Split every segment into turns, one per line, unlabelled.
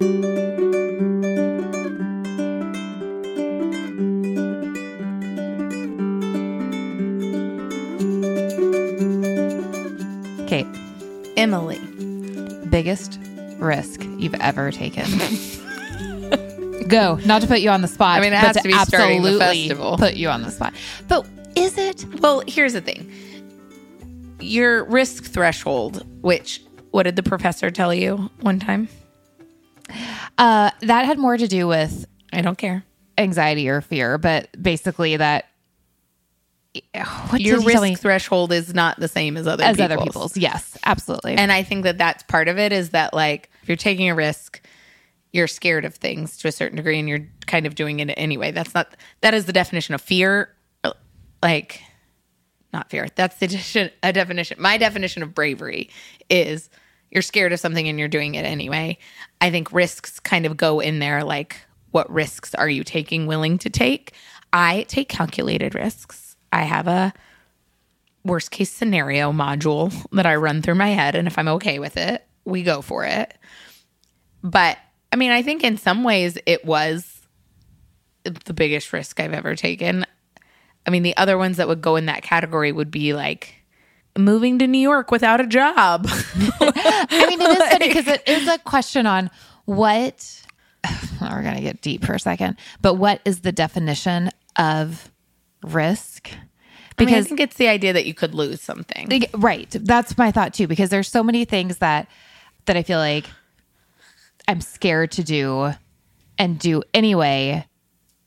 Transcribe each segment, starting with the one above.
Kate,
Emily.
biggest risk you've ever taken? Go. Not to put you on the spot.
I mean, it
but
has to be starting the festival.
Put you on the spot. But is it?
Well, here's the thing. Your risk threshold, which what did the professor tell you one time?
Uh, that had more to do with
I don't care.
anxiety or fear, but basically that. What
Your risk threshold is not the same as other
as
people's.
other people's? Yes, absolutely.
And I think that that's part of it is that like if you're taking a risk, you're scared of things to a certain degree and you're kind of doing it anyway. That's not that is the definition of fear like not fear. That's the definition, a definition. My definition of bravery is you're scared of something and you're doing it anyway. I think risks kind of go in there like what risks are you taking willing to take? I take calculated risks. I have a worst case scenario module that I run through my head. And if I'm okay with it, we go for it. But I mean, I think in some ways it was the biggest risk I've ever taken. I mean, the other ones that would go in that category would be like moving to New York without a job.
I mean, it is funny because it is a question on what we're going to get deep for a second, but what is the definition of risk?
because I
Because,
think it's the idea that you could lose something.
like, right, that's my thought too, because there's so many things that, that I feel like I'm scared to do and do anyway.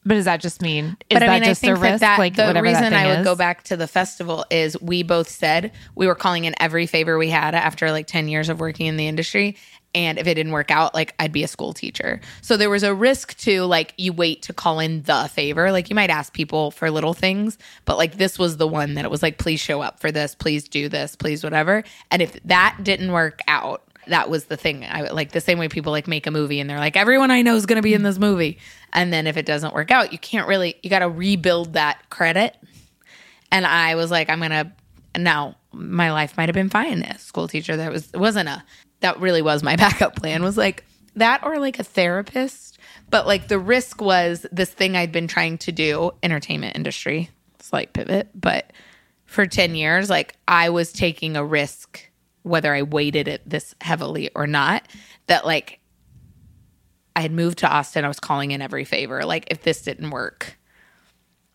But does that just mean, is
but
that
I mean, I
just a
think that,
risk?
that
like,
the
that
reason I would
is?
go back to the festival is we both said we were calling in every favor we had after like 10 years of working in the industry. And if it didn't work out, like I'd be a school teacher. So there was a risk to like you wait to call in the favor. Like you might ask people for little things, but like this was the one that it was like, please show up for this, please do this, please whatever. And if that didn't work out, that was the thing. I like the same way people like make a movie and they're like, everyone I know is going to be in this movie. And then if it doesn't work out, you can't really, you got to rebuild that credit. And I was like, I'm going to, now my life might have been fine as school teacher. That was, wasn't a, that really was my backup plan was like that or like a therapist. But like the risk was this thing I'd been trying to do, entertainment industry, slight pivot. But for 10 years, like I was taking a risk whether I weighted it this heavily or not, that like I had moved to Austin, I was calling in every favor. Like if this didn't work,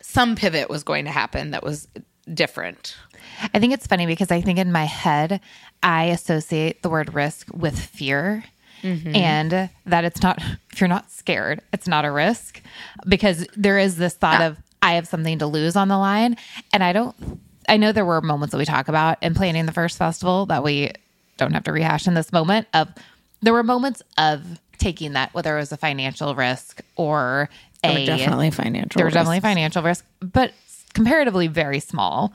some pivot was going to happen that was different.
I think it's funny because I think in my head, I associate the word risk with fear. Mm-hmm. And that it's not, if you're not scared, it's not a risk because there is this thought ah. of, I have something to lose on the line. And I don't, I know there were moments that we talk about in planning the first festival that we don't have to rehash in this moment of, there were moments of taking that, whether it was a financial risk or a, definitely
financial.
there were definitely financial risk, but comparatively very small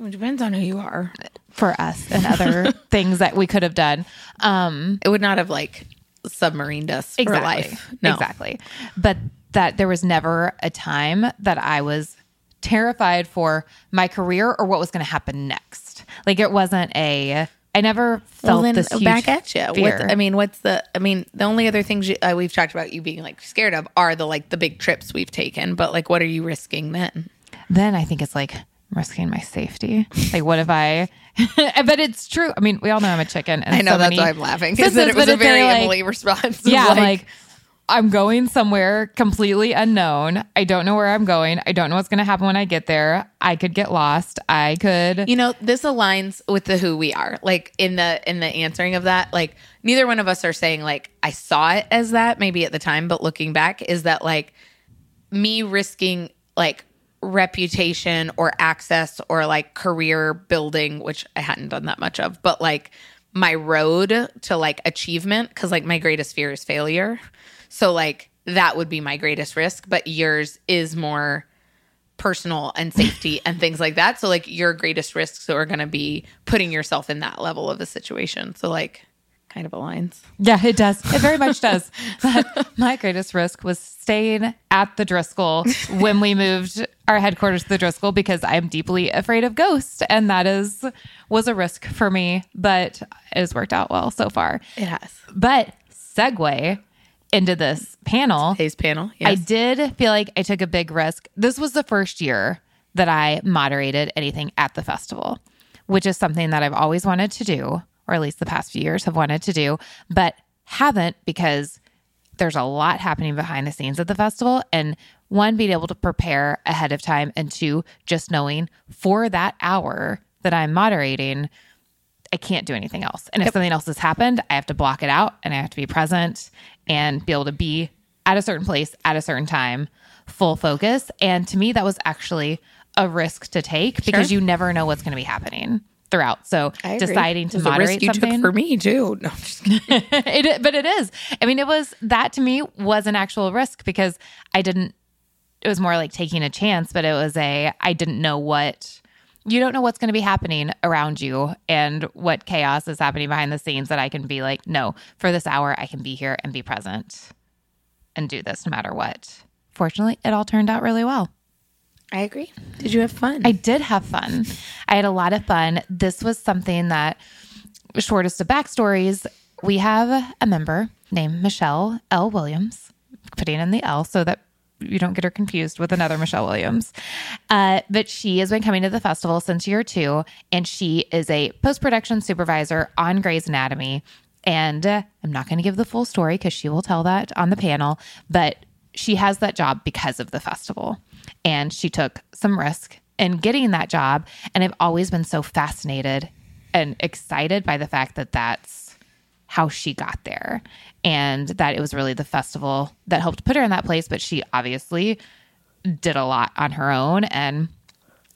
It depends on who you are.
for us and other things that we could have done. Um,
It would not have like submarined us for life. No.
Exactly. But that there was never a time that I was terrified for my career or what was going to happen next. Like it wasn't a, I never felt
Well, then
this huge
back at you.
fear.
What, I mean, what's the? I mean, the only other things you, uh, we've talked about you being like scared of are the like the big trips we've taken. But like, what are you risking then?
then I think it's like risking my safety. Like, what if I? but it's true. I mean, we all know I'm a chicken. And
I know
so
that's why I'm laughing because it was a very
like-
Emily response.
Yeah, like, I'm going somewhere completely unknown. I don't know where I'm going. I don't know what's going to happen when I get there. I could get lost. I could.
you know, this aligns with the who we are. Like in the in the answering of that, like neither one of us are saying like I saw it as that maybe at the time, but looking back is that like me risking like reputation or access or like career building, which I hadn't done that much of, but like my road to like achievement because like my greatest fear is failure. So like that would be my greatest risk, but yours is more personal and safety and things like that. So like your greatest risks are going to be putting yourself in that level of a situation. So like kind of aligns.
Yeah, it does. It very much does. But my greatest risk was staying at the Driscoll when we moved our headquarters to the Driscoll because I'm deeply afraid of ghosts, and that is was a risk for me, but it has worked out well so far.
It has.
But segue into this panel,
Today's panel.
I did feel like I took a big risk. This was the first year that I moderated anything at the festival, which is something that I've always wanted to do, or at least the past few years have wanted to do, but haven't because there's a lot happening behind the scenes at the festival. And one, being able to prepare ahead of time, and two, just knowing for that hour that I'm moderating, I can't do anything else. And if something else has happened, I have to block it out and I have to be present and be able to be at a certain place at a certain time, full focus. And to me, that was actually a risk to take because you never know what's going to be happening throughout. So deciding to moderate
you
something,
took for me too. No, I'm just kidding.
it, but it is. I mean, it was that to me was an actual risk because I didn't. It was more like taking a chance, but it was a I didn't know what you don't know what's going to be happening around you and what chaos is happening behind the scenes that I can be like, no, for this hour I can be here and be present and do this no matter what. Fortunately, it all turned out really well.
I agree. Did you have fun?
I did have fun. I had a lot of fun. This was something that, shortest of backstories, we have a member named Michele L. Williams, putting in the L so that you don't get her confused with another Michelle Williams. Uh, but she has been coming to the festival since year two, and she is a post production supervisor on Grey's Anatomy. And uh, I'm not going to give the full story because she will tell that on the panel, but she has that job because of the festival. And she took some risk in getting that job. And I've always been so fascinated and excited by the fact that that's how she got there and that it was really the festival that helped put her in that place. But she obviously did a lot on her own. And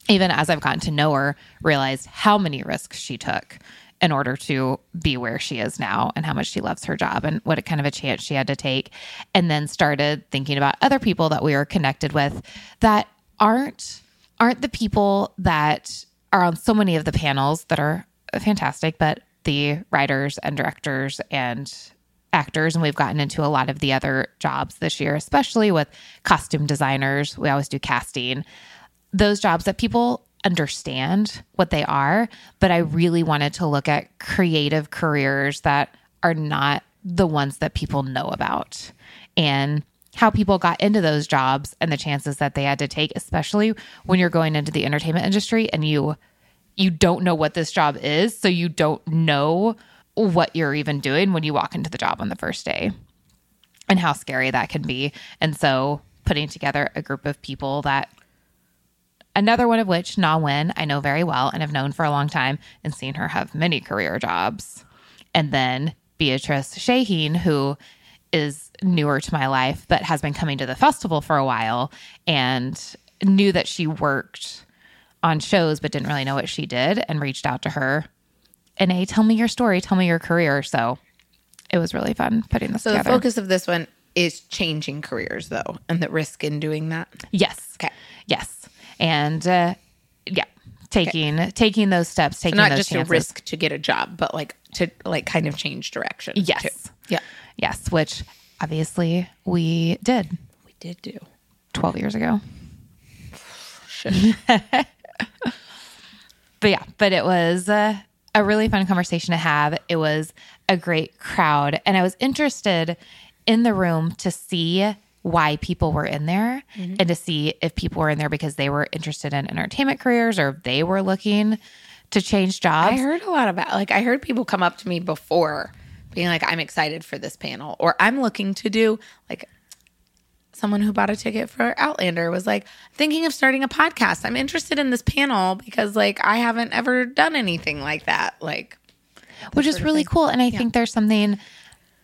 even as I've gotten to know her, realized how many risks she took in order to be where she is now and how much she loves her job and what a kind of a chance she had to take. And then started thinking about other people that we are connected with that aren't aren't the people that are on so many of the panels that are fantastic, but the writers and directors and actors and we've gotten into a lot of the other jobs this year especially with costume designers. We always do casting. Those jobs that people understand what they are but i really wanted to look at creative careers that are not the ones that people know about and how people got into those jobs and the chances that they had to take especially when you're going into the entertainment industry and you you don't know what this job is so you don't know what you're even doing when you walk into the job on the first day and how scary that can be. And so putting together a group of people that another one of which Ngoc Nguyen i know very well and have known for a long time and seen her have many career jobs. And then Beatriz Chahin who is newer to my life but has been coming to the festival for a while and knew that she worked on shows but didn't really know what she did and reached out to her and hey tell me your story tell me your career so it was really fun putting this together.
so the focus of this one is changing careers though and the risk in doing that.
yes
Okay.
yes and uh, yeah taking taking those steps taking
Not
those
just
chances.
a risk to get a job, but like to like kind of change direction.
yes
too. Yeah.
yes which obviously we did
We did do.
12 years ago
Shit.
but yeah, but it was uh, a really fun conversation to have. It was a great crowd. And I was interested in the room to see why people were in there and to see if people were in there because they were interested in entertainment careers or they were looking to change jobs.
I heard a lot about like I heard people come up to me before being like I'm excited for this panel or I'm looking to do like someone who bought a ticket for Outlander was like thinking of starting a podcast. I'm interested in this panel because like I haven't ever done anything like that. Like
which is really cool. And I think there's something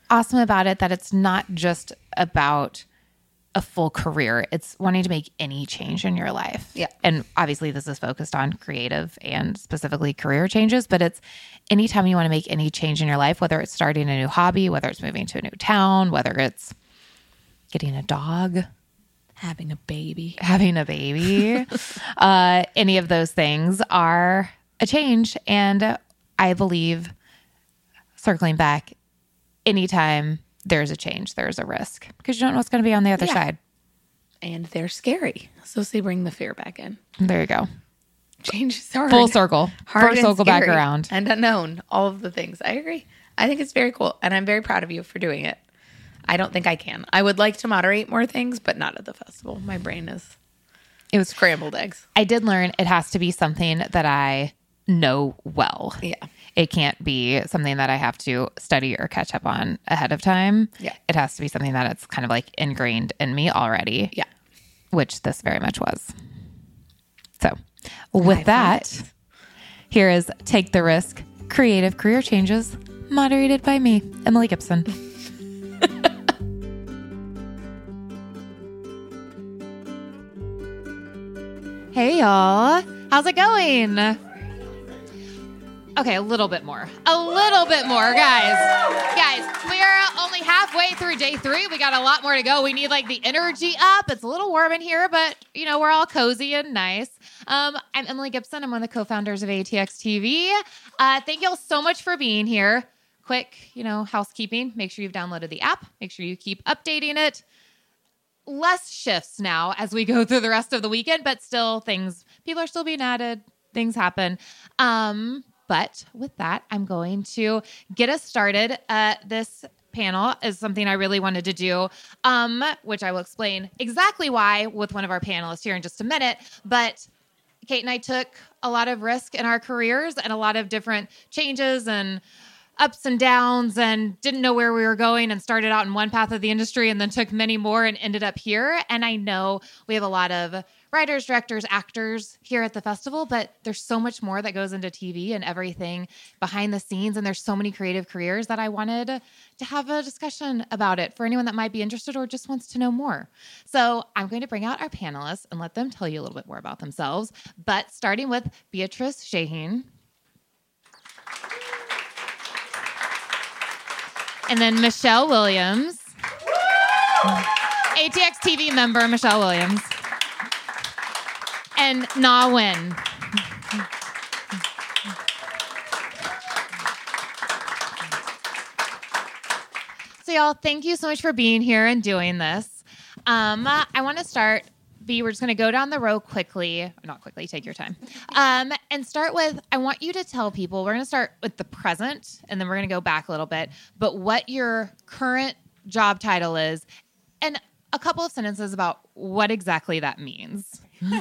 awesome about it that it's not just about a full career, it's wanting to make any change in your life.
Yeah.
And obviously, this is focused on creative and specifically career changes, but it's anytime you want to make any change in your life, whether it's starting a new hobby, whether it's moving to a new town, whether it's getting a dog,
having a baby.
having a baby, uh, any of those things are a change. And I believe, circling back, anytime there's a change, there's a risk because you don't know what's going to be on the other
Yeah.
side.
And they're scary. So they bring the fear back in.
There you go.
Change is hard.
Full circle.
hard
Full circle back around.
and unknown all of the things i agree i think it's very cool and i'm very proud of you for doing it I don't think I can. I would like to moderate more things, but not at the festival. My brain is
It was
scrambled eggs.
I did learn it has to be something that I know well.
Yeah.
It can't be something that I have to study or catch up on ahead of time.
Yeah.
It has to be something that it's kind of like ingrained in me already.
Yeah.
Which this very much was. So, with that, here is Take the Risk Creative Career Changes, moderated by me, Emily Gipson. hey, y'all. How's it going? Okay, a little bit more. A little bit more, guys. Guys, we're only halfway through day three. We got a lot more to go. We need like the energy up. It's a little warm in here, but you know, we're all cozy and nice. Um, I'm Emily Gipson. I'm one of the co-founders of ATX TV. Uh, thank y'all so much for being here. Quick, you know, housekeeping. Make sure you've downloaded the app. Make sure you keep updating it less shifts now as we go through the rest of the weekend, but still things people are still being added, things happen. Um, but with that, I'm going to get us started. Uh, this panel is something I really wanted to do, um, which I will explain exactly why with one of our panelists here in just a minute. But Kate and I took a lot of risk in our careers and a lot of different changes and ups and downs and didn't know where we were going and started out in one path of the industry and then took many more and ended up here. And I know we have a lot of writers, directors, actors here at the festival, but there's so much more that goes into TV and everything behind the scenes. And there's so many creative careers that I wanted to have a discussion about it for anyone that might be interested or just wants to know more. So I'm going to bring out our panelists and let them tell you a little bit more about themselves. But starting with Beatriz Chahin. And then Michele Williams. ATX TV member Michele Williams. And Ngoc Nguyen. So, y'all, thank you so much for being here and doing this. Um, I want to start. B, we're just going to go down the row quickly, not quickly, take your time, um, and start with. I want you to tell people. We're going to start with the present, and then we're going to go back a little bit. But what your current job title is, and a couple of sentences about what exactly that means.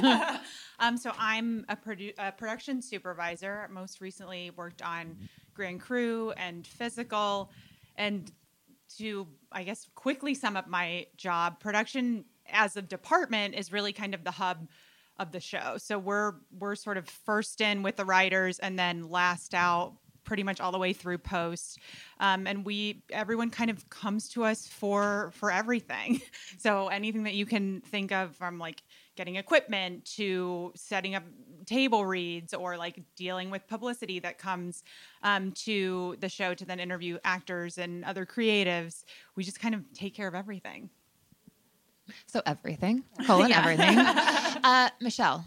Um, so I'm a, produ- a production supervisor. Most recently worked on Grand Crew and Physical. And to, I guess, quickly sum up my job, production as a department is really kind of the hub of the show. So we're we're sort of first in with the writers and then last out pretty much all the way through post. Um, and we everyone kind of comes to us for for everything. So anything that you can think of from like getting equipment to setting up table reads or like dealing with publicity that comes um, to the show to then interview actors and other creatives we just kind of take care of everything
So everything, colon
Yeah.
everything. uh, Michele.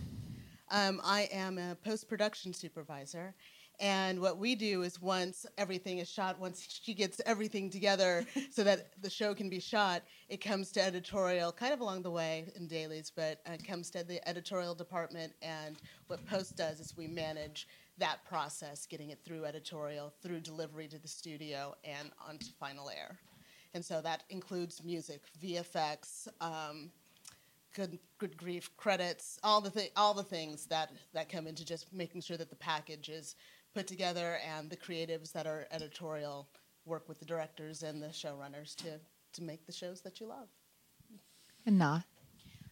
Um, I am a post production supervisor. And what we do is once everything is shot, once she gets everything together so that the show can be shot, it comes to editorial kind of along the way in dailies, but uh, it comes to the editorial department. And what post does is we manage that process, getting it through editorial, through delivery to the studio, and onto final air. And so that includes music, VFX, um, good good grief credits all the thi- all the things that that come into just making sure that the package is put together and the creatives that are editorial work with the directors and the showrunners to to make the shows that you love
And Na.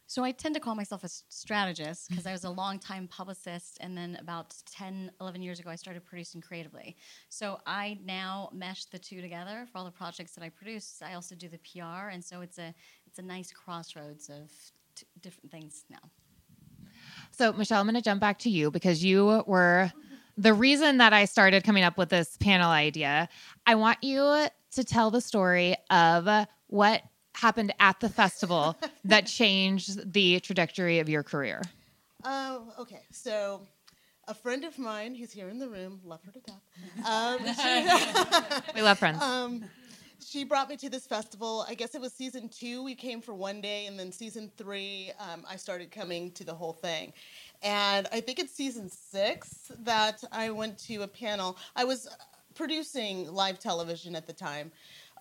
So I tend to call myself a strategist because I was a long-time publicist, and then about 10, 11 years ago, I started producing creatively. So I now mesh the two together for all the projects that I produce. I also do the PR, and so it's a it's a nice crossroads of t- different things now.
So, Michele, I'm going to jump back to you because you were the reason that I started coming up with this panel idea. I want you to tell the story of what happened at the festival that changed the trajectory of your career.
oh okay so a friend of mine who's here in the room love her to death um, she,
We love friends.
um, she brought me to this festival. I guess it was season two. We came for one day, and then season three, um, I started coming to the whole thing. And I think it's season six that I went to a panel. I was producing live television at the time,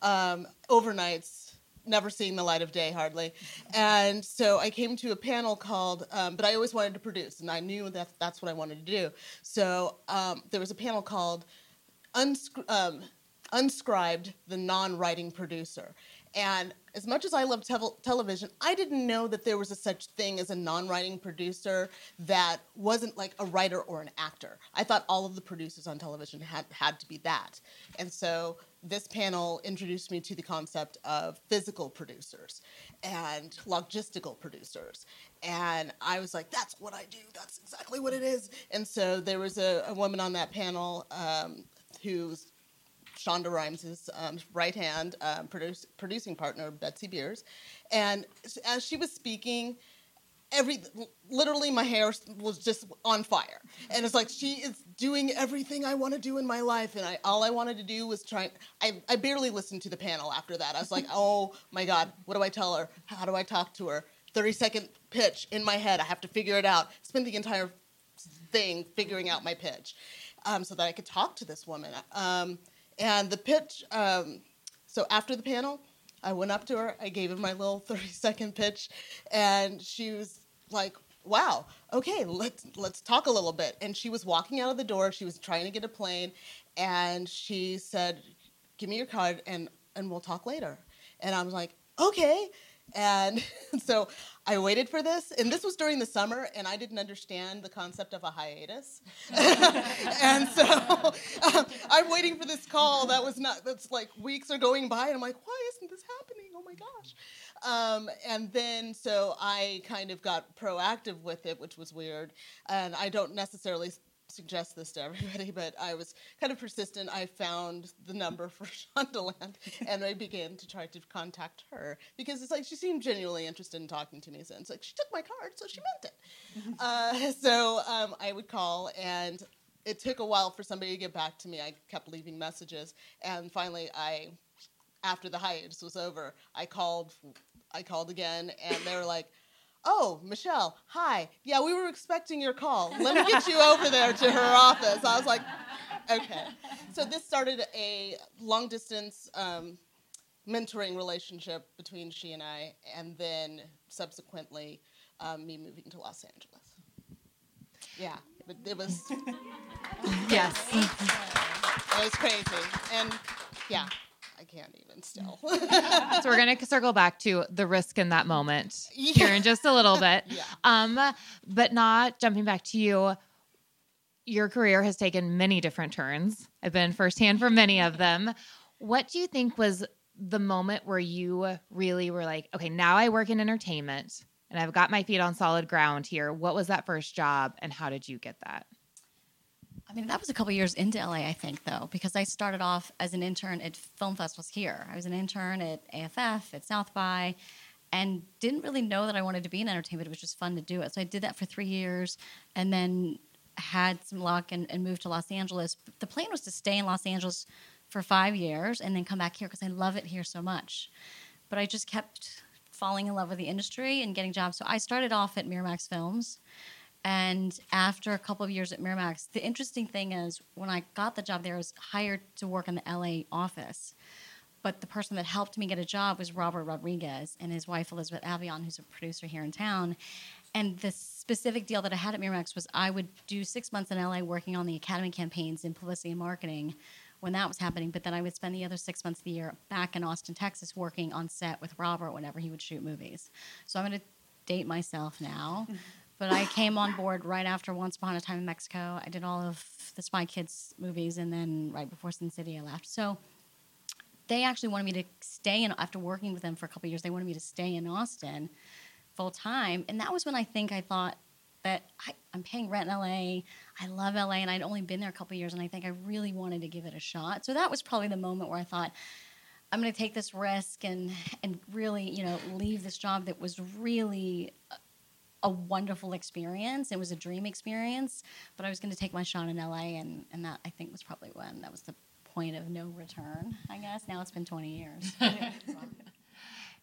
um, overnights never seeing the light of day hardly. And so I came to a panel called, um, but I always wanted to produce, and I knew that that's what I wanted to do. So um, there was a panel called Unscri- um, Unscribed, the non writing producer. And as much as I love tel- television, I didn't know that there was a such thing as a non-writing producer that wasn't like a writer or an actor. I thought all of the producers on television had had to be that. And so this panel introduced me to the concept of physical producers and logistical producers. And I was like, that's what I do. That's exactly what it is. And so there was a, a woman on that panel um, who's Shonda Rhimes' um, right hand um, produce, producing partner, Betsy Beers. And as she was speaking, every literally my hair was just on fire and it's like she is doing everything i want to do in my life and i all i wanted to do was try i, I barely listened to the panel after that. I was like oh my god what do i tell her? How do i talk to her? 30 second pitch in my head i have to figure it out. Spend the entire thing figuring out my pitch um, so that i could talk to this woman. Um, and the pitch, um, so after the panel, I went up to her, I gave her my little 30 second pitch, and she was like, wow, okay, let's let's talk a little bit. And she was walking out of the door, she was trying to get a plane, and she said, Give me your card and and we'll talk later. And I was like, okay. And so I waited for this, and this was during the summer, and I didn't understand the concept of a hiatus. and so um, I'm waiting for this call that was not, that's like weeks are going by, and I'm like, why isn't this happening? Oh my gosh. Um, and then so I kind of got proactive with it, which was weird. And I don't necessarily suggest this to everybody, but I was kind of persistent. I found the number for Shondaland and I began to try to contact her because it's like she seemed genuinely interested in talking to me. So it's like she took my card, so she meant it. uh, so um, I would call and it took a while for somebody to get back to me. I kept leaving messages and finally I after the hiatus was over, I called I called again and they were like Oh, Michele, hi. Yeah, we were expecting your call. Let me get you over there to her office. I was like, okay. So this started a long distance um, mentoring relationship between she and I, and then subsequently um, me moving to Los Angeles. Yeah, but it was.
Yes.
It was crazy. And yeah, can't even still.
so we're gonna circle back to the risk in that moment
Yeah.
here in just a little bit.
Yeah.
Um, but not jumping back to you. Your career has taken many different turns. I've been firsthand for many of them. What do you think was the moment where you really were like, okay, now I work in entertainment and I've got my feet on solid ground here. What was that first job and how did you get that?
I mean, that was a couple years into LA, I think, though, because I started off as an intern at film festivals here. I was an intern at AFF, at South by, and didn't really know that I wanted to be in entertainment. It was just fun to do it. So I did that for three years and then had some luck and, and moved to Los Angeles. The plan was to stay in Los Angeles for five years and then come back here because I love it here so much. But I just kept falling in love with the industry and getting jobs. So I started off at Miramax Films. And after a couple of years at Miramax, the interesting thing is when I got the job there, I was hired to work in the LA office. But the person that helped me get a job was Robert Rodriguez and his wife Elizabeth Avellán, who's a producer here in town. And the specific deal that I had at Miramax was I would do six months in LA working on the Academy campaigns in publicity and marketing when that was happening. But then I would spend the other six months of the year back in Austin, Texas, working on set with Robert whenever he would shoot movies. So I'm going to date myself now. But I came on board right after Once Upon a Time in Mexico. I did all of the Spy Kids movies, and then right before Sin City, I left. So they actually wanted me to stay in after working with them for a couple years. They wanted me to stay in Austin full time, and that was when I think I thought that I, I'm paying rent in LA. I love LA, and I'd only been there a couple years, and I think I really wanted to give it a shot. So that was probably the moment where I thought. I'm going to take this risk and and really, you know, leave this job that was really uh, a wonderful experience. It was a dream experience, but I was going to take my shot in LA, and, and that I think was probably when that was the point of no return. I guess now it's been 20 years.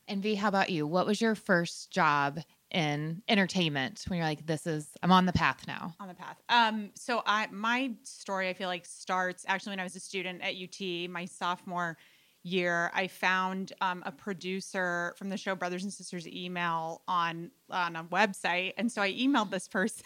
And V, how about you? What was your first job in entertainment when you're like, this is, I'm on the path now?
on the path. Um, so I my story I feel like starts actually when I was a student at UT, my sophomore year, I found um, a producer from the show Brothers and Sisters email on on a website, and so I emailed this person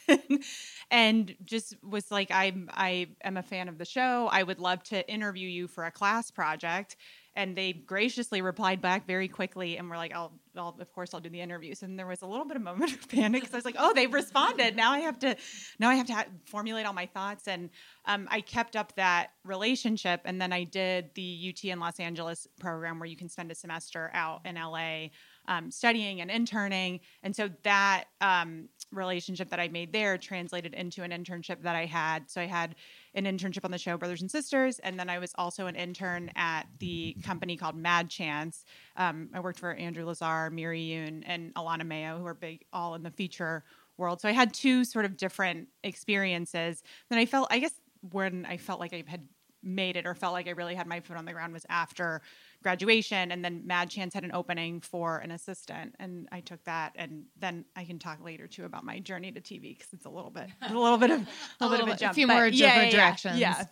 and just was like, "I'm I am a fan of the show. I would love to interview you for a class project." And they graciously replied back very quickly and were like I'll, I'll of course I'll do the interviews and there was a little bit of moment of panic because I was like oh they've responded now I have to now I have to ha- formulate all my thoughts and um, I kept up that relationship and then I did the UT in Los Angeles program where you can spend a semester out in LA um, studying and interning. And so that um, relationship that I made there translated into an internship that I had. So I had an internship on the show Brothers and Sisters, and then I was also an intern at the company called Mad Chance. Um, I worked for Andrew Lazar, Miri Yoon, and Alana Mayo, who are big all in the feature world. So I had two sort of different experiences. Then I felt, I guess, when I felt like I had made it or felt like I really had my foot on the ground was after graduation. And then mad chance had an opening for an assistant and i took that. And then i can talk later too about my journey to tv because it's a little bit a little bit of a,
a
little bit of a oh, jump
a few
but
more
yeah,
different
yeah,
directions.
Yeah.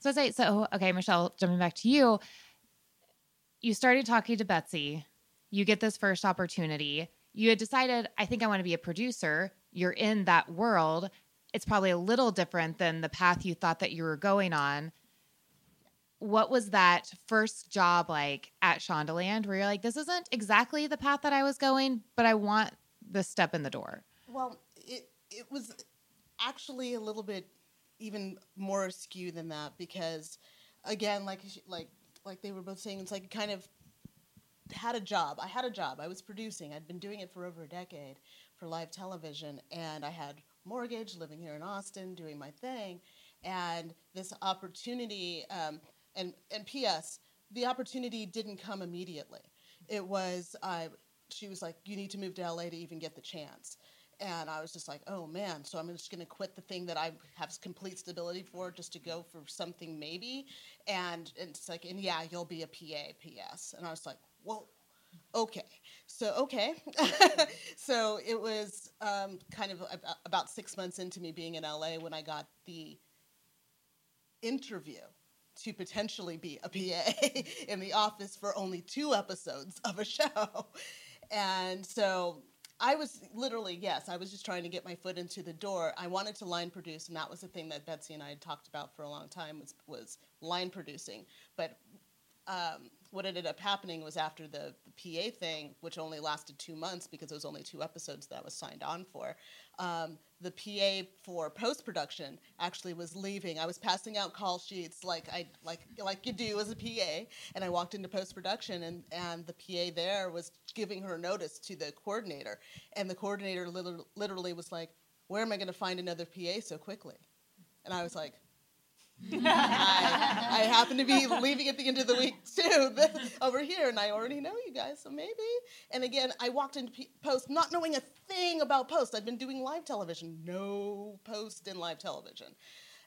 So i say so okay michele jumping back to you you started talking to betsy. You get this first opportunity. You had decided i think i want to be a producer. You're in that world. It's probably a little different than the path you thought that you were going on what was that first job like at Shondaland where you're like, this isn't exactly the path that I was going, but I want the step in the door?
Well, it it was actually a little bit even more askew than that because, again, like like like they were both saying, it's like kind of had a job. I had a job. I was producing. I'd been doing it for over a decade for live television, and I had mortgage, living here in Austin, doing my thing, and this opportunity. Um, and and P.S. The opportunity didn't come immediately. It was uh, she was like, "You need to move to LA to even get the chance." And I was just like, "Oh man!" So I'm just going to quit the thing that I have complete stability for, just to go for something maybe. And, and it's like, and yeah, you'll be a PA, P.S. And I was like, "Well, okay so okay so it was um, kind of about six months into me being in la when i got the interview to potentially be a PA in the office for only two episodes of a show. And so I was literally, yes, I was just trying to get my foot into the door. I wanted to line produce, and that was the thing that Betsy and I had talked about for a long time was, was line producing. But um, what ended up happening was after the, the, PA thing, which only lasted two months because it was only two episodes that I was signed on for, um, the PA for post production actually was leaving. I was passing out call sheets like I like like you do as a PA, and I walked into post production, and and the PA there was giving her notice to the coordinator, and the coordinator literally was like, "Where am I going to find another PA so quickly?" And I was like, I, I, happen to be leaving at the end of the week too over here, and I already know you guys, so maybe. And again, I walked into post not knowing a thing about post. I've been doing live television, no post in live television.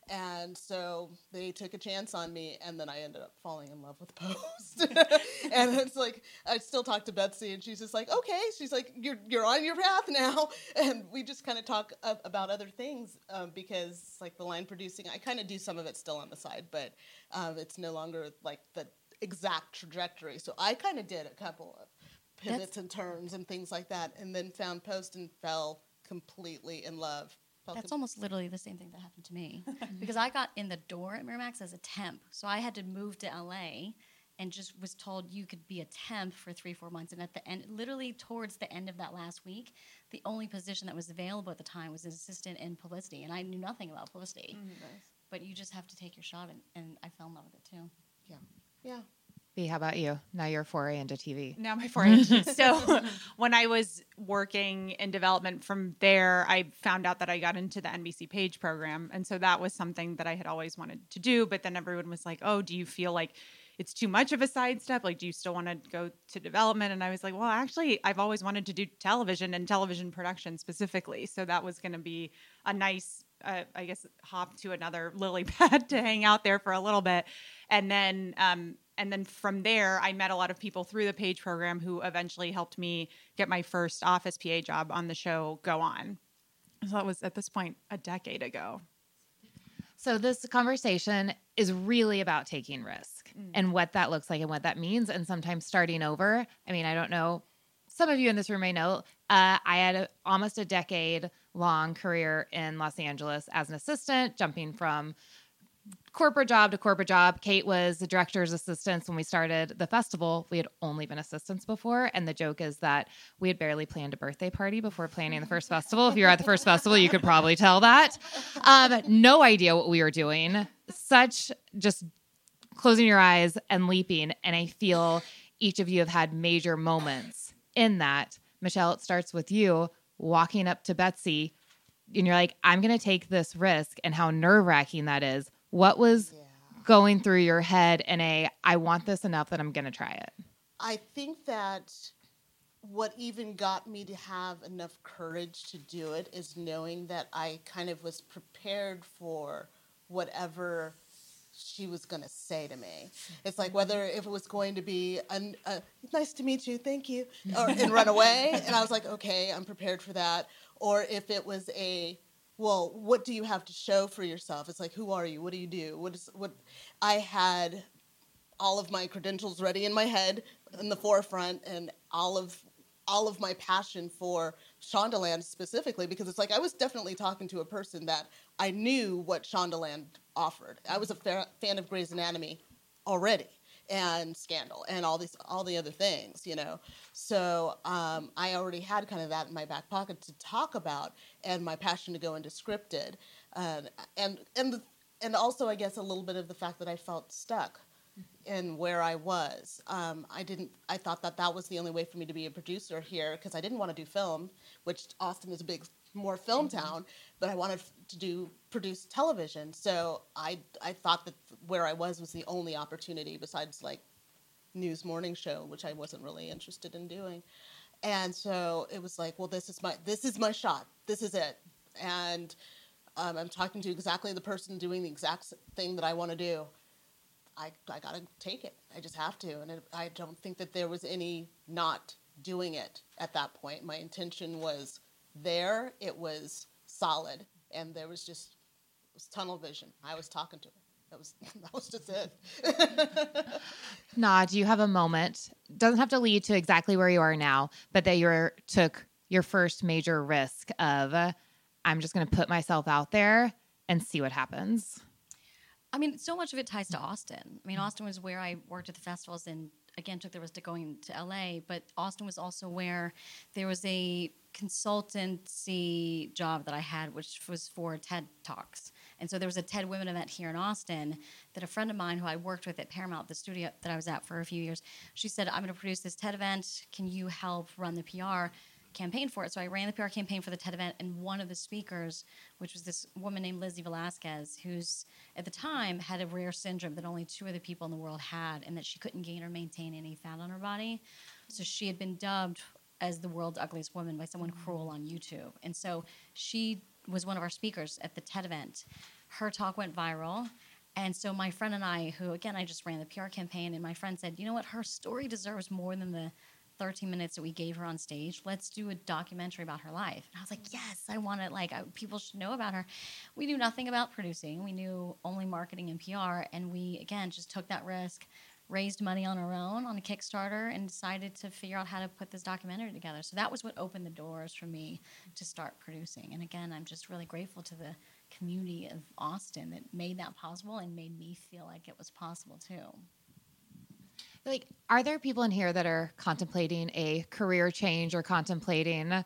And so they took a chance on me, and then I ended up falling in love with Post. and it's like I still talk to Betsy, and she's just like, "Okay." She's like, "You're you're on your path now," and we just kind of talk about other things um, because like the line producing, I kind of do some of it still on the side, but um, it's no longer like the exact trajectory. So I kind of did a couple of pivots That's- and turns and things like that, and then found Post and fell completely in love
that's almost literally the same thing that happened to me. Because I got in the door at Miramax as a temp, so I had to move to LA and just was told you could be a temp for three four months. And at the end literally towards the end of that last week the only position that was available at the time was an assistant in publicity. And i knew nothing about publicity. Mm, nice. but you just have to take your shot and, and i fell in love with it too.
Yeah. Yeah
B, how about you? Now you're a foray into TV.
Now my foray into So when I was working in development from there, I found out that I got into the NBC Page program. And so that was something that I had always wanted to do. But then everyone was like, oh, do you feel like it's too much of a sidestep? Like, do you still want to go to development? And I was like, well, actually, I've always wanted to do television and television production specifically. So that was going to be a nice, uh, I guess, hop to another lily pad to hang out there for a little bit. And then um, and then from there, I met a lot of people through the page program who eventually helped me get my first office PA job on the show Go On. So that was at this point a decade ago.
So this conversation is really about taking risk. and what that looks like and what that means. And sometimes starting over. I mean, I don't know. Some of you in this room may know uh, I had a, almost a decade long career in Los Angeles as an assistant, jumping from corporate job to corporate job. Kate was the director's assistant when we started the festival. We had only been assistants before. And the joke is that we had barely planned a birthday party before planning the first festival. If you were at the first festival, you could probably tell that. Um, no idea what we were doing. Such just closing your eyes and leaping. And I feel each of you have had major moments in that. Michele, it starts with you walking up to Betsy and you're like, I'm going to take this risk and how nerve wracking that is. What was
Yeah.
going through your head in a, I want this enough that I'm going to try it?
I think that what even got me to have enough courage to do it is knowing that I kind of was prepared for whatever she was going to say to me. It's like whether mm-hmm. if it was going to be an, a nice to meet you, thank you, or and run away, and I was like, okay, I'm prepared for that. Or if it was a well, what do you have to show for yourself? It's like, who are you? What do you do? What is what? I had all of my credentials ready in my head in the forefront and all of all of my passion for Shondaland specifically because it's like I was definitely talking to a person that I knew what Shondaland offered. I was a mm-hmm. fa- fan of Grey's Anatomy already and Scandal and all these all the other things, you know. So um, I already had kind of that in my back pocket to talk about and my passion to go into scripted and and and and also I guess a little bit of the fact that I felt stuck in where I was. Um, I didn't. I thought that that was the only way for me to be a producer here because I didn't want to do film, which Austin is a big, more film town. But I wanted to do produce television. So I I thought that where I was was the only opportunity besides like news morning show, which I wasn't really interested in doing. And so it was like, well, this is my this is my shot. This is it. And um, I'm talking to exactly the person doing the exact thing that I want to do. I, I got to take it. I just have to. And it, I don't think that there was any not doing it at that point. My intention was there, it was solid, and there was just it was tunnel vision. I was talking to her. That was that was just it.
Ngoc, do you have a moment? Doesn't have to lead to exactly where you are now, but that you took your first major risk of, uh, I'm just going to put myself out there and see what happens.
I mean, so much of it ties to Austin. I mean, Austin was where I worked at the festivals and again took the risk of going to LA, but Austin was also where there was a consultancy job that I had, which was for TED Talks. And so there was a TED Women event here in Austin that a friend of mine who I worked with at Paramount, the studio that I was at for a few years, she said, I'm going to produce this TED event. Can you help run the PR? Campaign for it. So I ran the PR campaign for the TED event, and one of the speakers, which was this woman named Lizzie Velasquez, who's at the time had a rare syndrome that only two other people in the world had, and that she couldn't gain or maintain any fat on her body. So she had been dubbed as the world's ugliest woman by someone mm-hmm. cruel on YouTube. And so she was one of our speakers at the TED event. Her talk went viral. And so my friend and I, who again I just ran the PR campaign, and my friend said, you know what, her story deserves more than the 13 minutes that we gave her on stage. Let's do a documentary about her life. And I was like, yes, I want it. Like, I, people should know about her. We knew nothing about producing. We knew only marketing and PR. And we, again, just took that risk, raised money on our own on a Kickstarter, and decided to figure out how to put this documentary together. So that was what opened the doors for me to start producing. And again, I'm just really grateful to the community of Austin that made that possible and made me feel like it was possible too.
Like, are there people in here that are contemplating a career change or contemplating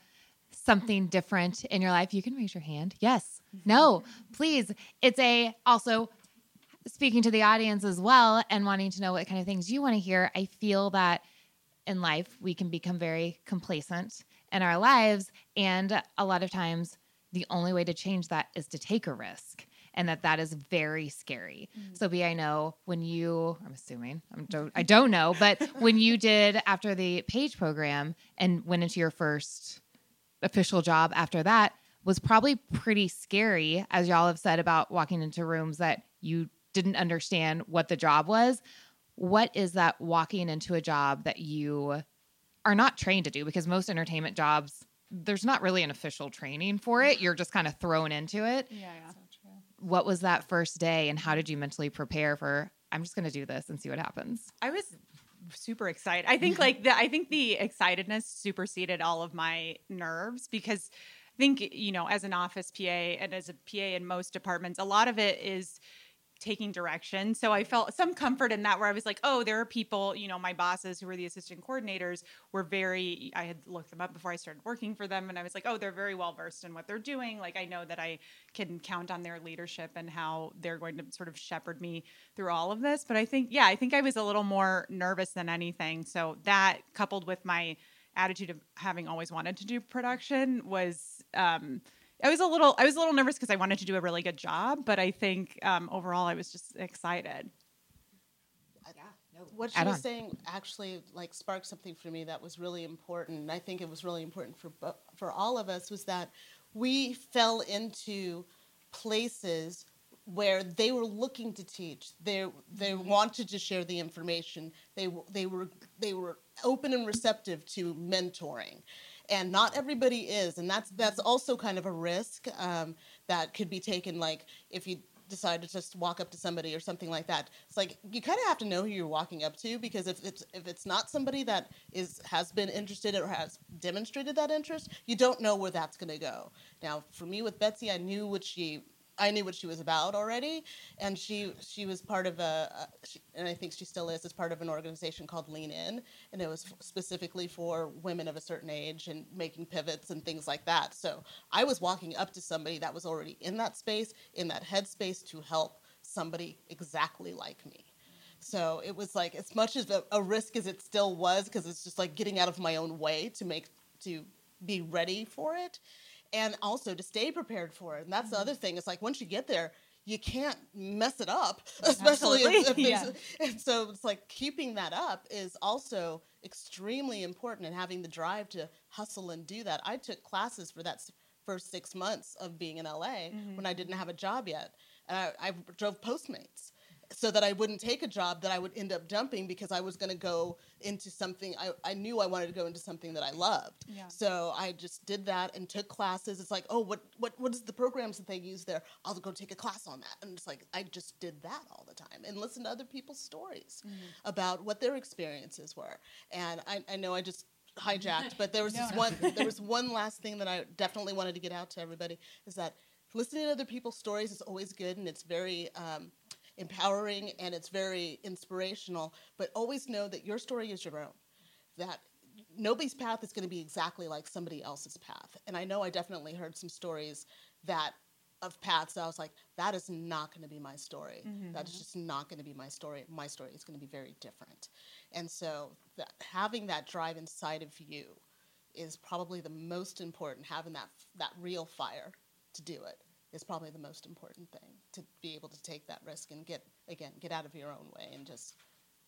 something different in your life? You can raise your hand. Yes. No, please. It's a also speaking to the audience as well and wanting to know what kind of things you want to hear. I feel that in life we can become very complacent in our lives and a lot of times the only way to change that is to take a risk and that that is very scary. Mm-hmm. So, B, I know when you, I'm assuming, I don't, I don't know, but when you did after the page program and went into your first official job after that was probably pretty scary, as y'all have said about walking into rooms that you didn't understand what the job was. What is that walking into a job that you are not trained to do? Because most entertainment jobs, there's not really an official training for it. You're just kind of thrown into it
Yeah, yeah.
What was that first day and how did you mentally prepare for I'm just going to do this and see what happens.
I was super excited. I think mm-hmm. like the I think the excitedness superseded all of my nerves because I think you know as an office PA and as a PA in most departments, a lot of it is taking direction. So I felt some comfort in that where I was like, oh, there are people, you know, my bosses who were the assistant coordinators were very, I had looked them up before I started working for them. And I was like, oh, they're very well versed in what they're doing. Like, I know that I can count on their leadership and how they're going to sort of shepherd me through all of this. But I think, yeah, I think I was a little more nervous than anything. So that coupled with my attitude of having always wanted to do production was, um, I was a little I was a little nervous because I wanted to do a really good job, but I think um, overall I was just excited.
What she was saying actually like sparked something for me that was really important. And I think it was really important for for all of us was that we fell into places where they were looking to teach. They they mm-hmm. wanted to share the information. They they were they were open and receptive to mentoring and not everybody is and that's that's also kind of a risk um, that could be taken like if you decide to just walk up to somebody or something like that. It's like you kind of have to know who you're walking up to because if it's if it's not somebody that is has been interested or has demonstrated that interest you don't know where that's going to go. Now for me with betsy i knew what she I knew what she was about already, and she she was part of a, a she, and I think she still is, as part of an organization called Lean In, and it was specifically for women of a certain age and making pivots and things like that. So I was walking up to somebody that was already in that space, in that headspace to help somebody exactly like me. So it was like as much as a, a risk as it still was, because it's just like getting out of my own way to make to be ready for it and also to stay prepared for it. And that's the other thing. It's like once you get there, you can't mess it up, especially if, if yeah. and so it's like keeping that up is also extremely important and having the drive to hustle and do that. I took classes for that first six months of being in LA mm-hmm. when I didn't have a job yet. And I, I drove Postmates so that I wouldn't take a job that I would end up dumping because I was going to go into something I, I knew I wanted to go into something that I loved. Yeah. So I just did that and took classes. It's like, oh, what what what is the programs that they use there? I'll go take a class on that. And it's like I just did that all the time and listen to other people's stories mm-hmm. about what their experiences were. And I, I know I just hijacked, but there was no, this no. one there was one last thing that I definitely wanted to get out to everybody is that listening to other people's stories is always good and it's very um, empowering and it's very inspirational. But always know that your story is your own. That nobody's path is going to be exactly like somebody else's path. And I know I definitely heard some stories that of paths that I was like, that is not going to be my story. Mm-hmm. That is just not going to be my story. My story is going to be very different. And so that, having that drive inside of you is probably the most important. Having that that real fire to do it is probably the most important thing to be able to take that risk and get again get out of your own way and just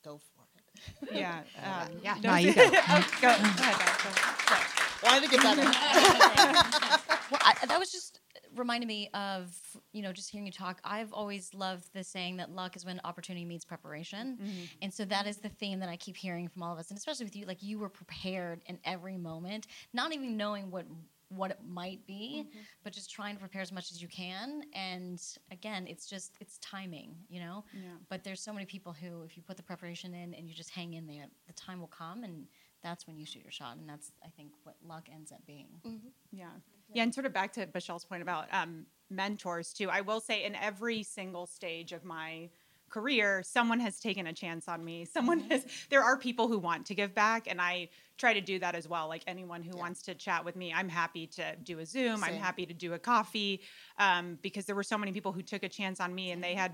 go for it.
Yeah, um,
yeah. No, you go. oh,
go. go ahead.
Wanted to get that
well, I, that was just reminded me of you know just hearing you talk i've always loved the saying that luck is when opportunity meets preparation mm-hmm. and so that is the theme that i keep hearing from all of us and especially with you like you were prepared in every moment not even knowing what what it might be, mm-hmm. but just trying to prepare as much as you can. And again, it's just it's timing, you know. Yeah. But there's so many people who, if you put the preparation in and you just hang in there, the time will come, and that's when you shoot your shot. And that's I think what luck ends up being.
Mm-hmm. Yeah. Yeah, and sort of back to Michele's point about um, mentors too. I will say in every single stage of my career, someone has taken a chance on me. Someone mm-hmm. has, there are people who want to give back, and I try to do that as well. Like anyone who yeah. wants to chat with me, I'm happy to do a Zoom, Same. I'm happy to do a coffee, um, because there were so many people who took a chance on me and they had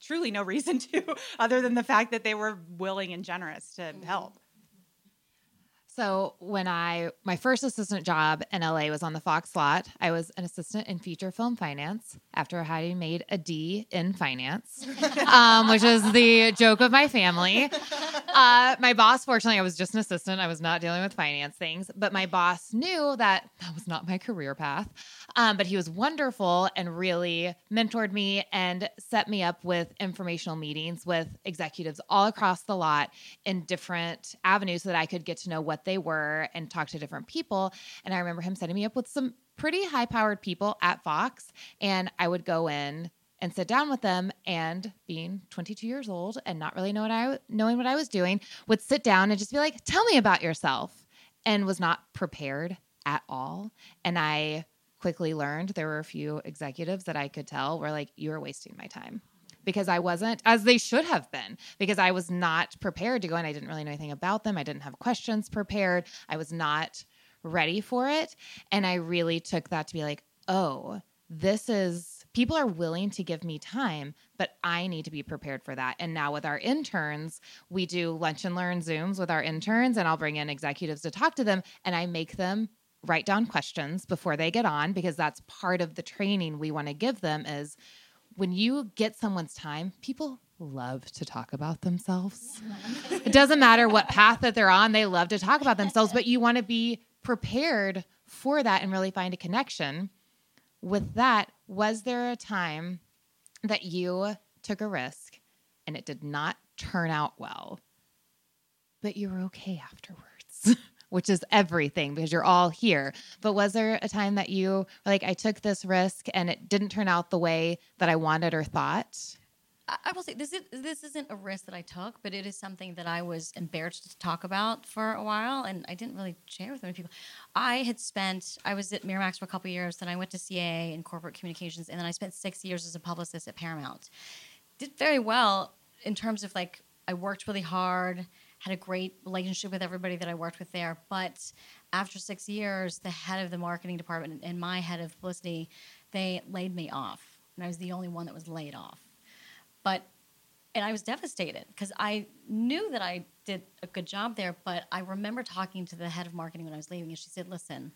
truly no reason to, other than the fact that they were willing and generous to mm-hmm. help.
So when I my first assistant job in LA was on the Fox lot. I was an assistant in feature film finance after having made a D in finance, um, which is the joke of my family. Uh, my boss, fortunately, I was just an assistant. I was not dealing with finance things, but my boss knew that that was not my career path. Um, but he was wonderful and really mentored me and set me up with informational meetings with executives all across the lot in different avenues so that I could get to know what they were and talk to different people. And I remember him setting me up with some pretty high powered people at Fox. And I would go in and sit down with them and being 22 years old and not really know what I knowing what I was doing would sit down and just be like tell me about yourself and was not prepared at all and I quickly learned there were a few executives that I could tell were like you are wasting my time because I wasn't as they should have been because I was not prepared to go and I didn't really know anything about them. I didn't have questions prepared. I was not ready for it. And I really took that to be like oh this is people are willing to give me time, but I need to be prepared for that. And now with our interns, we do lunch and learn Zooms with our interns, and I'll bring in executives to talk to them, and I make them write down questions before they get on because that's part of the training we want to give them is when you get someone's time people love to talk about themselves it doesn't matter what path that they're on they love to talk about themselves but you want to be prepared for that and really find a connection with that, was there a time that you took a risk and it did not turn out well, but you were okay afterwards? Which is everything because you're all here. But was there a time that you like, I took this risk and it didn't turn out the way that I wanted or thought?
I will say this is this isn't a risk that I took, but it is something that I was embarrassed to talk about for a while, and I didn't really share with many people. I had spent I was at Miramax for a couple years, then I went to CAA in corporate communications, and then I spent six years as a publicist at Paramount. Did very well in terms of like I worked really hard, had a great relationship with everybody that I worked with there, but after six years, the head of the marketing department and my head of publicity, they laid me off, and I was the only one that was laid off but and I was devastated because I knew that I did a good job there, but I remember talking to the head of marketing when I was leaving, and she said, "Listen,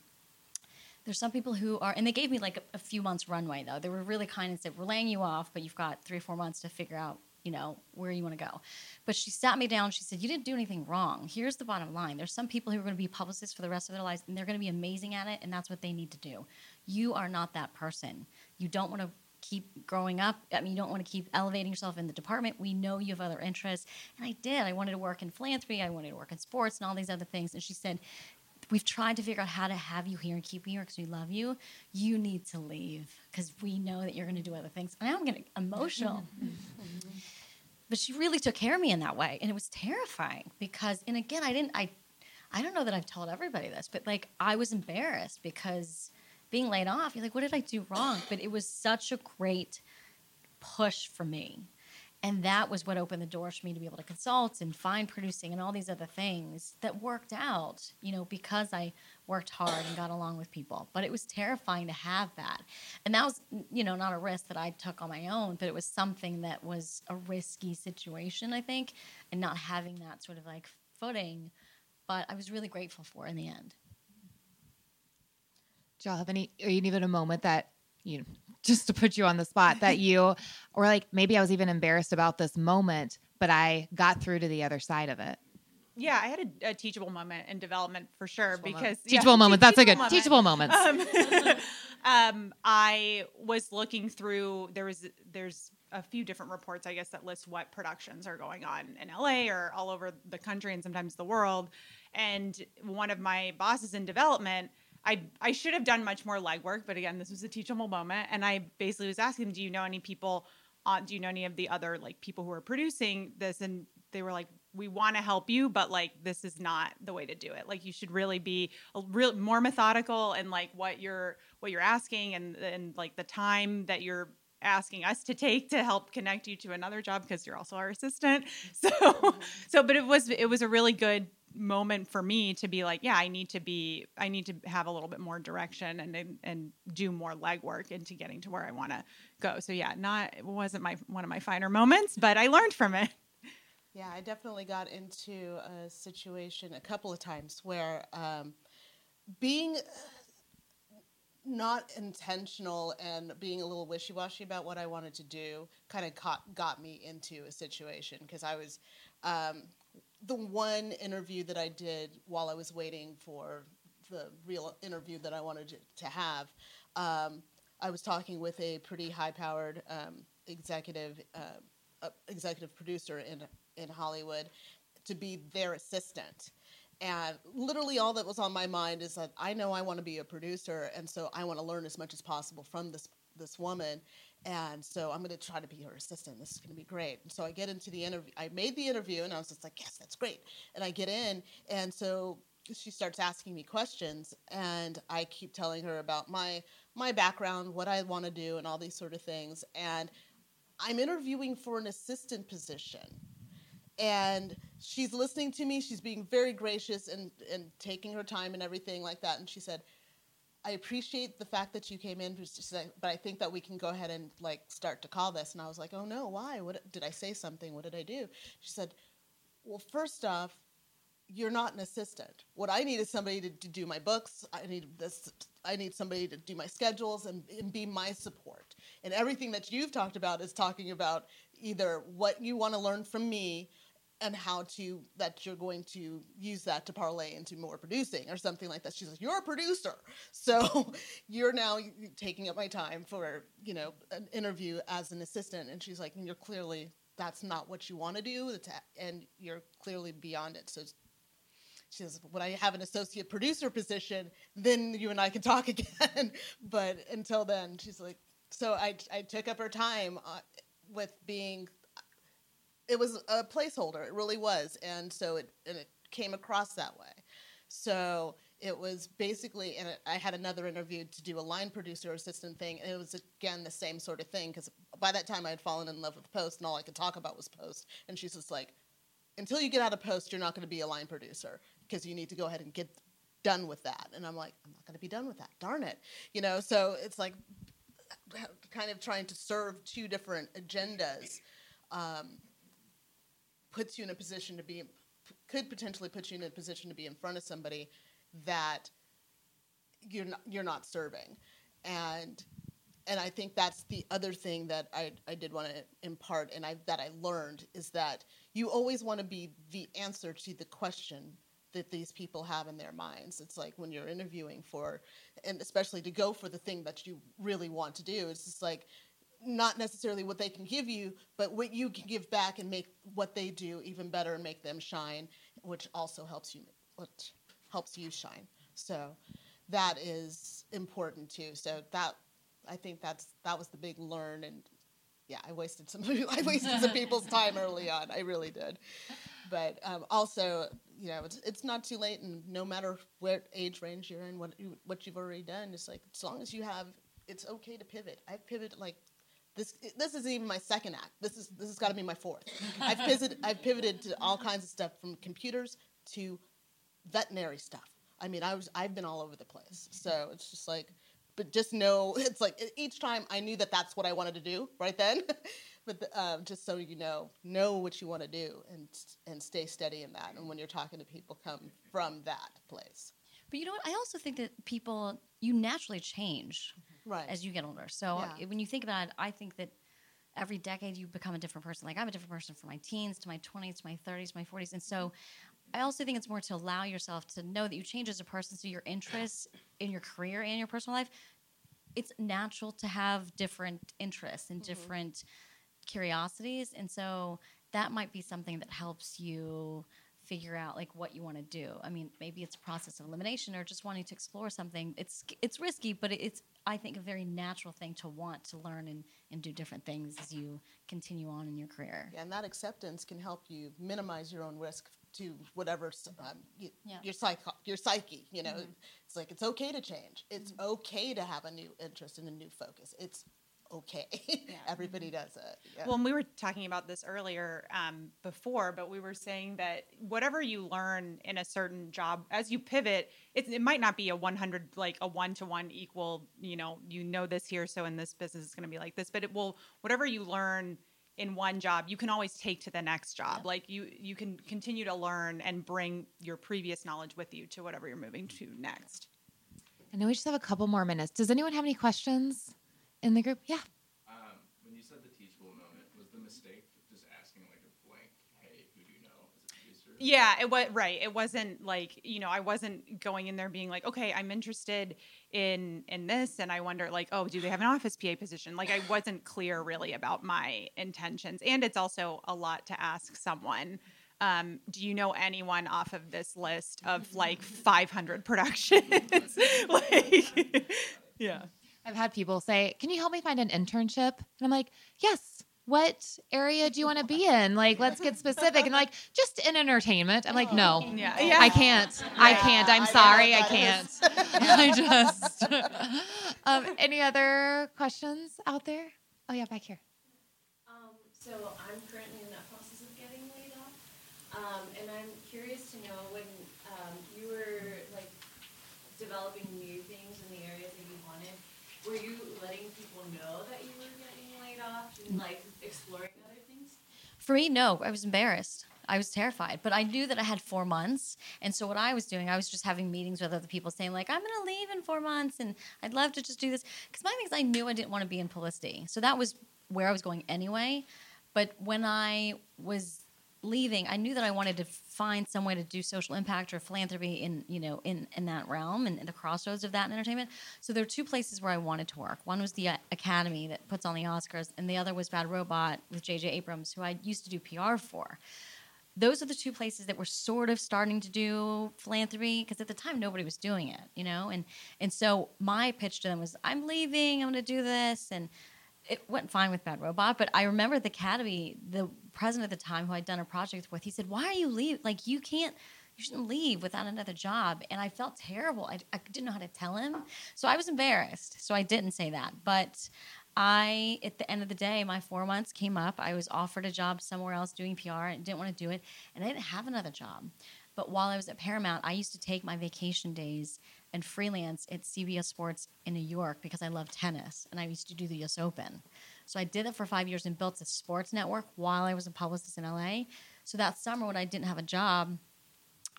there's some people who are," and they gave me like a, a few months runway though. They were really kind and said, "We're laying you off, but you've got three or four months to figure out." You know, where you want to go. But she sat me down. She said, You didn't do anything wrong. Here's the bottom line. There's some people who are going to be publicists for the rest of their lives, and they're going to be amazing at it, and that's what they need to do. You are not that person. You don't want to keep growing up. I mean, you don't want to keep elevating yourself in the department. We know you have other interests. And I did. I wanted to work in philanthropy, I wanted to work in sports and all these other things. And she said, We've tried to figure out how to have you here and keep you here because we love you. You need to leave because we know that you're going to do other things. And I'm getting emotional. but she really took care of me in that way. And it was terrifying because, and again, I didn't, I, I don't know that I've told everybody this, but like I was embarrassed because being laid off, you're like, what did I do wrong? But it was such a great push for me. And that was what opened the doors for me to be able to consult and find producing and all these other things that worked out, you know, because I worked hard and got along with people. But it was terrifying to have that. And that was, you know, not a risk that I took on my own, but it was something that was a risky situation, I think, and not having that sort of like footing. But I was really grateful for in the end.
Do y'all have any, or even a moment that you, just to put you on the spot, that you, or like maybe I was even embarrassed about this moment, but I got through to the other side of it?
Yeah, I had a, a teachable moment in development for sure
Teachable
because
moment. teachable moment. That's a good
moment.
teachable moments.
Um, um, I was looking through. There was there's a few different reports, I guess, that list what productions are going on in LA or all over the country and sometimes the world. And one of my bosses in development I I should have done much more legwork, but again, this was a teachable moment, and I basically was asking "Do you know any people? Do you know any of the other like people who are producing this?" And they were like, "We want to help you, but like this is not the way to do it. Like you should really be a real more methodical and like what you're what you're asking and and like the time that you're asking us to take to help connect you to another job because you're also our assistant. So so but it was it was a really good moment for me to be like, yeah, I need to be, I need to have a little bit more direction and and do more legwork into getting to where I want to go. So yeah, not it wasn't my one of my finer moments, but I learned from it.
Yeah, I definitely got into a situation a couple of times where um, being not intentional and being a little wishy-washy about what I wanted to do kind of got, got me into a situation because I was um, the one interview that I did while I was waiting for the real interview that I wanted to, have, um, I was talking with a pretty high-powered um, executive uh, uh, executive producer in in Hollywood to be their assistant. And literally, all that was on my mind is that I know I want to be a producer, and so I want to learn as much as possible from this this woman, and so I'm going to try to be her assistant. This is going to be great. And so I get into the interview. I made the interview, and I was just like, yes, that's great. And I get in, and so she starts asking me questions, and I keep telling her about my my background, what I want to do, and all these sort of things. And I'm interviewing for an assistant position and she's listening to me she's being very gracious and, and taking her time and everything like that and she said i appreciate the fact that you came in but i think that we can go ahead and like start to call this. And i was like oh no why? What did i say something? What did i do? She said well first off you're not an assistant. What i need is somebody to, to do my books. I need this i need somebody to do my schedules and, and be my support. And everything that you've talked about is talking about either what you want to learn from me and how to that you're going to use that to parlay into more producing or something like that. She's like, "You're a producer, so you're now taking up my time for you know an interview as an assistant." And she's like, "And you're clearly that's not what you want to do, and you're clearly beyond it." So she says, "When I have an associate producer position, then you and I can talk again." but until then, she's like, so I I took up her time uh, with being it was a placeholder. It really was, and so it and it came across that way. So it was basically, and I had another interview to do a line producer assistant thing, and it was again the same sort of thing because by that time I had fallen in love with post, and all I could talk about was post. And she's just like, until you get out of post, you're not going to be a line producer because you need to go ahead and get done with that. And I'm like, I'm not going to be done with that. Darn it, you know. So it's like kind of trying to serve two different agendas. Um, puts you in a position to be could potentially put you in a position to be in front of somebody that you're not, you're not serving and and I think that's the other thing that I, I did want to impart and I that I learned is that you always want to be the answer to the question that these people have in their minds. It's like when you're interviewing for and especially to go for the thing that you really want to do. It's just like not necessarily what they can give you, but what you can give back and make what they do even better and make them shine, which also helps you, which helps you shine. So that is important too. So that I think that's that was the big learn and yeah, I wasted some I wasted some people's time early on. I really did. But um, also, you know, it's it's not too late, and no matter what age range you're in, what you, what you've already done, it's like as long as you have, it's okay to pivot. I've pivoted like this this isn't even my second act. This is this has got to be my fourth. I've pivoted I've pivoted to all kinds of stuff from computers to veterinary stuff. I mean, I was I've been all over the place. So it's just like, but just know it's like each time I knew that that's what I wanted to do right then. but the, um, just so you know, know what you want to do and and stay steady in that. And when you're talking to people, come from that place.
But you know what? I also think that people you naturally change
right.
as you get older. So
Yeah.
when you think about it, I think that every decade you become a different person. Like I'm a different person from my teens to my 20s to my 30s, my 40s. And so I also think it's more to allow yourself to know that you change as a person. So your interests in your career and your personal life, it's natural to have different interests and mm-hmm. different curiosities. And so that might be something that helps you figure out like what you want to do. I mean, maybe it's a process of elimination or just wanting to explore something. It's it's risky, but it's I think a very natural thing to want to learn and, and do different things as you continue on in your career.
Yeah, and that acceptance can help you minimize your own risk to whatever um, you,
Yeah.
your psyche. Your psyche, you know, it's like it's okay to change. It's okay to have a new interest and a new focus. It's okay. Everybody does it. Yeah.
Well, and we were talking about this earlier um, before, but we were saying that whatever you learn in a certain job, as you pivot, it, it might not be a 100, like a one to one equal, you know, you know this here, so in this business it's going to be like this, but it will, whatever you learn in one job, you can always take to the next job. Like you, you can continue to learn and bring your previous knowledge with you to whatever you're moving to next.
I know we just have a couple more minutes. Does anyone have any questions in the group? Yeah.
Um, when you said the teachable moment, was the mistake just asking like a blank, "Hey, who do you know?" as a producer?
Yeah, it was right. It wasn't like you know, I wasn't going in there being like, okay, I'm interested in in this, and I wonder like, oh, do they have an office PA position? Like, I wasn't clear really about my intentions, and it's also a lot to ask someone. Um, do you know anyone off of this list of like 500 productions? like, yeah.
I've had people say, "Can you help me find an internship?" And I'm like, "Yes." What area do you want to be in? Like, let's get specific. And like, just in entertainment. I'm like, no,
Yeah, yeah.
I can't. I can't.
I
I'm sorry.
what
I can't. I just. um, any other questions out there? Oh yeah, back here.
Um, so I'm currently in that process of getting laid off, um, and I'm curious to know when um, you were like developing new things in the areas that you wanted, were you letting people know that you were getting laid off and like exploring other things?
For me, no, I was embarrassed. I was terrified, but I knew that I had four months. And so, what I was doing, I was just having meetings with other people saying, like, I'm going to leave in four months and I'd love to just do this. Because my thing is, I knew I didn't want to be in publicity. So, that was where I was going anyway. But when I was leaving, I knew that I wanted to find some way to do social impact or philanthropy in, you know, in, in that realm and the crossroads of that in entertainment. So there are two places where I wanted to work. One was the uh, Academy that puts on the Oscars, and the other was Bad Robot with J.J. Abrams, who I used to do PR for. Those are the two places that were sort of starting to do philanthropy because at the time nobody was doing it, you know. And and so my pitch to them was, "I'm leaving. I'm going to do this." And it went fine with Bad Robot, but I remember the Academy, the president at the time who I'd done a project with, he said, Why are you leave? Like, you can't, you shouldn't leave without another job. And I felt terrible. I, I didn't know how to tell him. So I was embarrassed. So I didn't say that. But I, at the end of the day, my four months came up. I was offered a job somewhere else doing PR and didn't want to do it. And I didn't have another job. But while I was at Paramount, I used to take my vacation days and freelance at CBS Sports in New York because I love tennis and I used to do the US Open. So I did it for five years and built a sports network while I was a publicist in LA. So that summer, when I didn't have a job,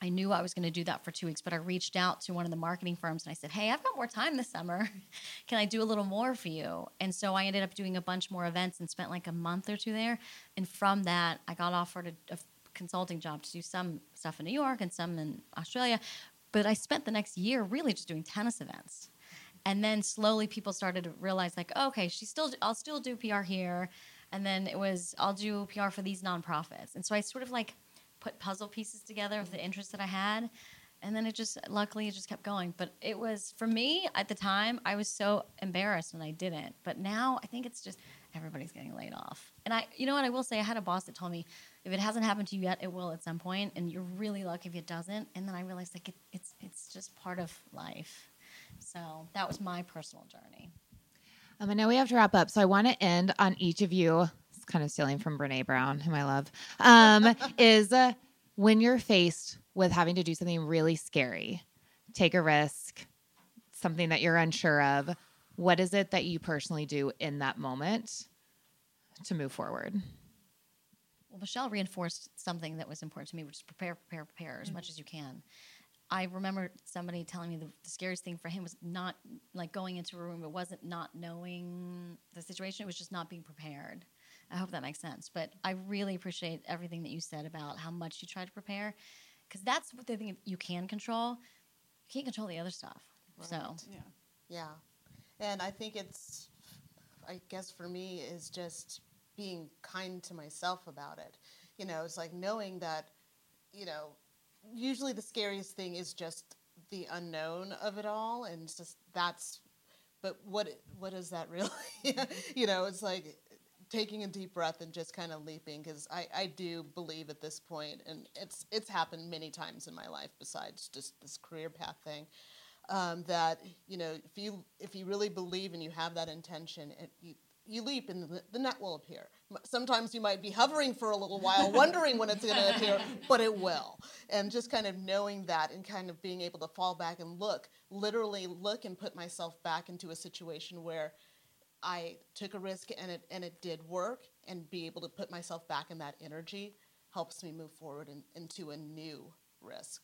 I knew I was going to do that for two weeks, but I reached out to one of the marketing firms and I said, Hey, I've got more time this summer. Can I do a little more for you? And so I ended up doing a bunch more events and spent like a month or two there. And from that, I got offered a, a consulting job to do some stuff in New York and some in Australia. But I spent the next year really just doing tennis events. And then slowly people started to realize, like, oh, okay, she's still, I'll still do PR here. And then it was, I'll do PR for these nonprofits. And so I sort of like put puzzle pieces together of the interests that I had. And then it just, luckily, it just kept going. But it was, for me at the time, I was so embarrassed and I didn't. But now I think it's just everybody's getting laid off. And I, you know what, I will say, I had a boss that told me, if it hasn't happened to you yet, it will at some point, and you're really lucky if it doesn't. And then I realized like it, it's it's just part of life. So that was my personal journey.
Um, I know we have to wrap up, so I want to end on each of you. It's kind of stealing from Brene Brown, whom I love. Um, is uh, when you're faced with having to do something really scary, take a risk, something that you're unsure of. What is it that you personally do in that moment to move forward?
Well, Michele reinforced something that was important to me, which is prepare, prepare, prepare as mm-hmm. much as you can. I remember somebody telling me the, the scariest thing for him was not like going into a room. It wasn't not knowing the situation. It was just not being prepared. I hope that makes sense. But I really appreciate everything that you said about how much you try to prepare, because that's what the thing you can control. You can't control the other stuff. So
Yeah. Yeah. And I think it's, I guess for me, is just being kind to myself about it. You know, it's like knowing that, you know, usually the scariest thing is just the unknown of it all. And just that's, but what, what is that really? you know, it's like taking a deep breath and just kind of leaping because I, I do believe at this point, and it's, it's happened many times in my life besides just this career path thing um, that you know if you if you really believe and you have that intention it, you, you leap and the, the net will appear sometimes you might be hovering for a little while wondering when it's going to appear but it will and just kind of knowing that and kind of being able to fall back and look literally look and put myself back into a situation where i took a risk and it and it did work and be able to put myself back in that energy helps me move forward in, into a new risk.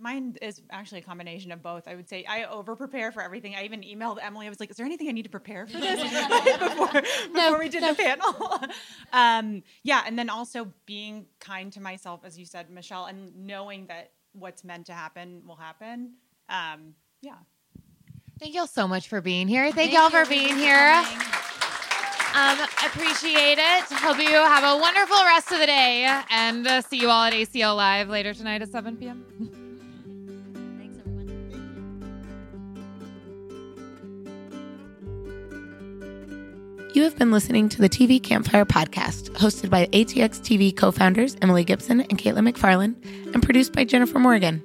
Mine is actually a combination of both. I would say I over prepare for everything. I even emailed Emily. I was like, "Is there anything I need to prepare for this before, before we did the panel?" um, yeah, and then also being kind to myself, as you said, Michele, and knowing that what's meant to happen will happen. Um, yeah.
Thank y'all so much for being here. Thank, y'all for being here. Um, appreciate it. Hope you have a wonderful rest of the day and uh, see you all at ACL Live later tonight at 7 p.m.
You have been listening to the TV Campfire podcast, hosted by ATX TV co founders Emily Gipson and Caitlin McFarland, and produced by Jennifer Morgan.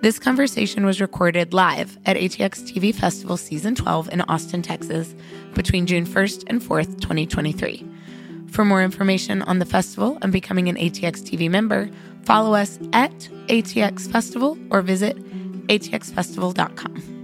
This conversation was recorded live at ATX TV Festival Season 12 in Austin, Texas, between June 1st and 4th, 2023. For more information on the festival and becoming an ATX TV member, follow us at ATX Festival or visit atxfestival.com.